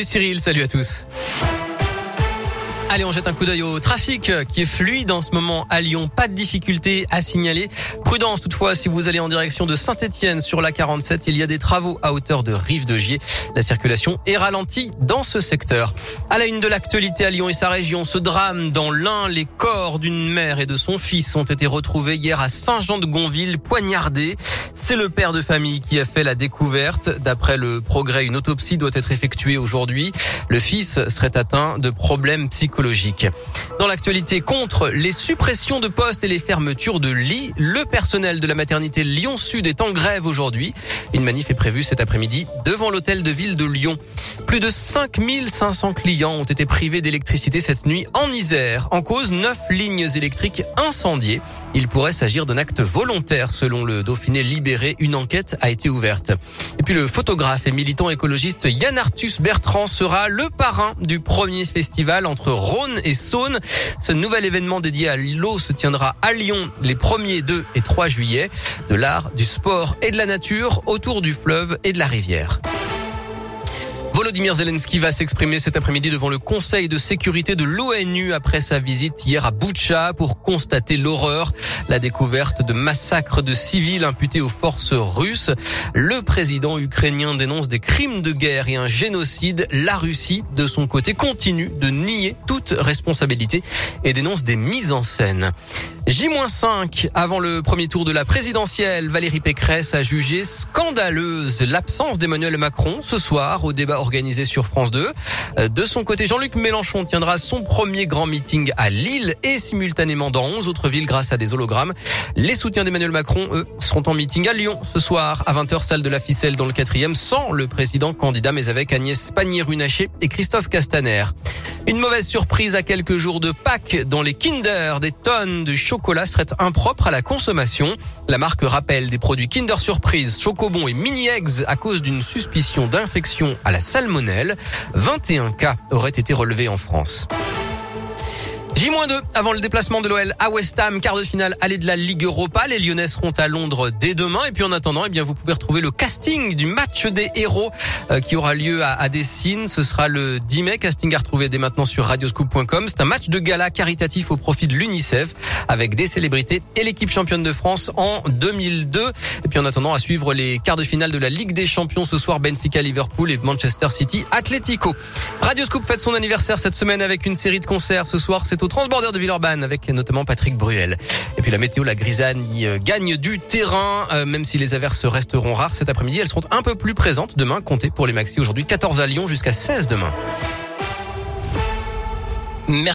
Cyril, salut à tous. Allez, on jette un coup d'œil au trafic qui est fluide en ce moment à Lyon. Pas de difficulté à signaler. Prudence toutefois si vous allez en direction de Saint-Etienne sur la 47. Il y a des travaux à hauteur de Rive de Gier. La circulation est ralentie dans ce secteur. À la une de l'actualité à Lyon et sa région, ce drame dans l'un, les corps d'une mère et de son fils ont été retrouvés hier à Saint-Jean-de-Gonville, poignardés. C'est le père de famille qui a fait la découverte. D'après le progrès, une autopsie doit être effectuée aujourd'hui. Le fils serait atteint de problèmes psychologiques. Dans l'actualité contre les suppressions de postes et les fermetures de lits, le personnel de la maternité Lyon Sud est en grève aujourd'hui. Une manif est prévue cet après-midi devant l'hôtel de ville de Lyon. Plus de 5500 clients ont été privés d'électricité cette nuit en Isère. En cause, neuf lignes électriques incendiées. Il pourrait s'agir d'un acte volontaire selon le Dauphiné libéré. Une enquête a été ouverte. Et puis le photographe et militant écologiste Yann Arthus Bertrand sera le parrain du premier festival entre Rhône et Saône. Ce nouvel événement dédié à l'eau se tiendra à Lyon les 1er, 2 et 3 juillet. De l'art, du sport et de la nature autour du fleuve et de la rivière. Volodymyr Zelensky va s'exprimer cet après-midi devant le Conseil de sécurité de l'ONU après sa visite hier à Boutcha pour constater l'horreur, la découverte de massacres de civils imputés aux forces russes. Le président ukrainien dénonce des crimes de guerre et un génocide. La Russie, de son côté, continue de nier toute responsabilité et dénonce des mises en scène. J-5 avant le premier tour de la présidentielle, Valérie Pécresse a jugé scandaleuse l'absence d'Emmanuel Macron ce soir au débat organisé sur France 2. De son côté, Jean-Luc Mélenchon tiendra son premier grand meeting à Lille et simultanément dans 11 autres villes grâce à des hologrammes. Les soutiens d'Emmanuel Macron, eux, seront en meeting à Lyon ce soir à 20h, salle de la ficelle dans le quatrième, sans le président candidat, mais avec Agnès Pannier-Runacher et Christophe Castaner. Une mauvaise surprise à quelques jours de Pâques dans les Kinder. Des tonnes de chocolat seraient impropres à la consommation. La marque rappelle des produits Kinder Surprise, Chocobon et Mini Eggs à cause d'une suspicion d'infection à la salmonelle. 21 cas auraient été relevés en France. J-2 avant le déplacement de l'OL à West Ham, quart de finale aller de la Ligue Europa. Les Lyonnais seront à Londres dès demain. Et puis en attendant, eh bien, vous pouvez retrouver le casting du match des héros euh, qui aura lieu à, à Dessine. Ce sera le 10 mai. Casting à retrouver dès maintenant sur radioscoop.com. C'est un match de gala caritatif au profit de l'UNICEF avec des célébrités et l'équipe championne de France en 2002. Et puis en attendant, à suivre les quarts de finale de la Ligue des Champions ce soir, Benfica, Liverpool et Manchester City, Atlético. Radioscoop fête son anniversaire cette semaine avec une série de concerts. Ce soir, c'est au Transborder de Villeurbanne avec notamment Patrick Bruel. Et puis la météo, la grisagne gagne du terrain, euh, même si les averses resteront rares cet après-midi. Elles seront un peu plus présentes demain. Comptez pour les maxi aujourd'hui 14 à Lyon jusqu'à 16 demain.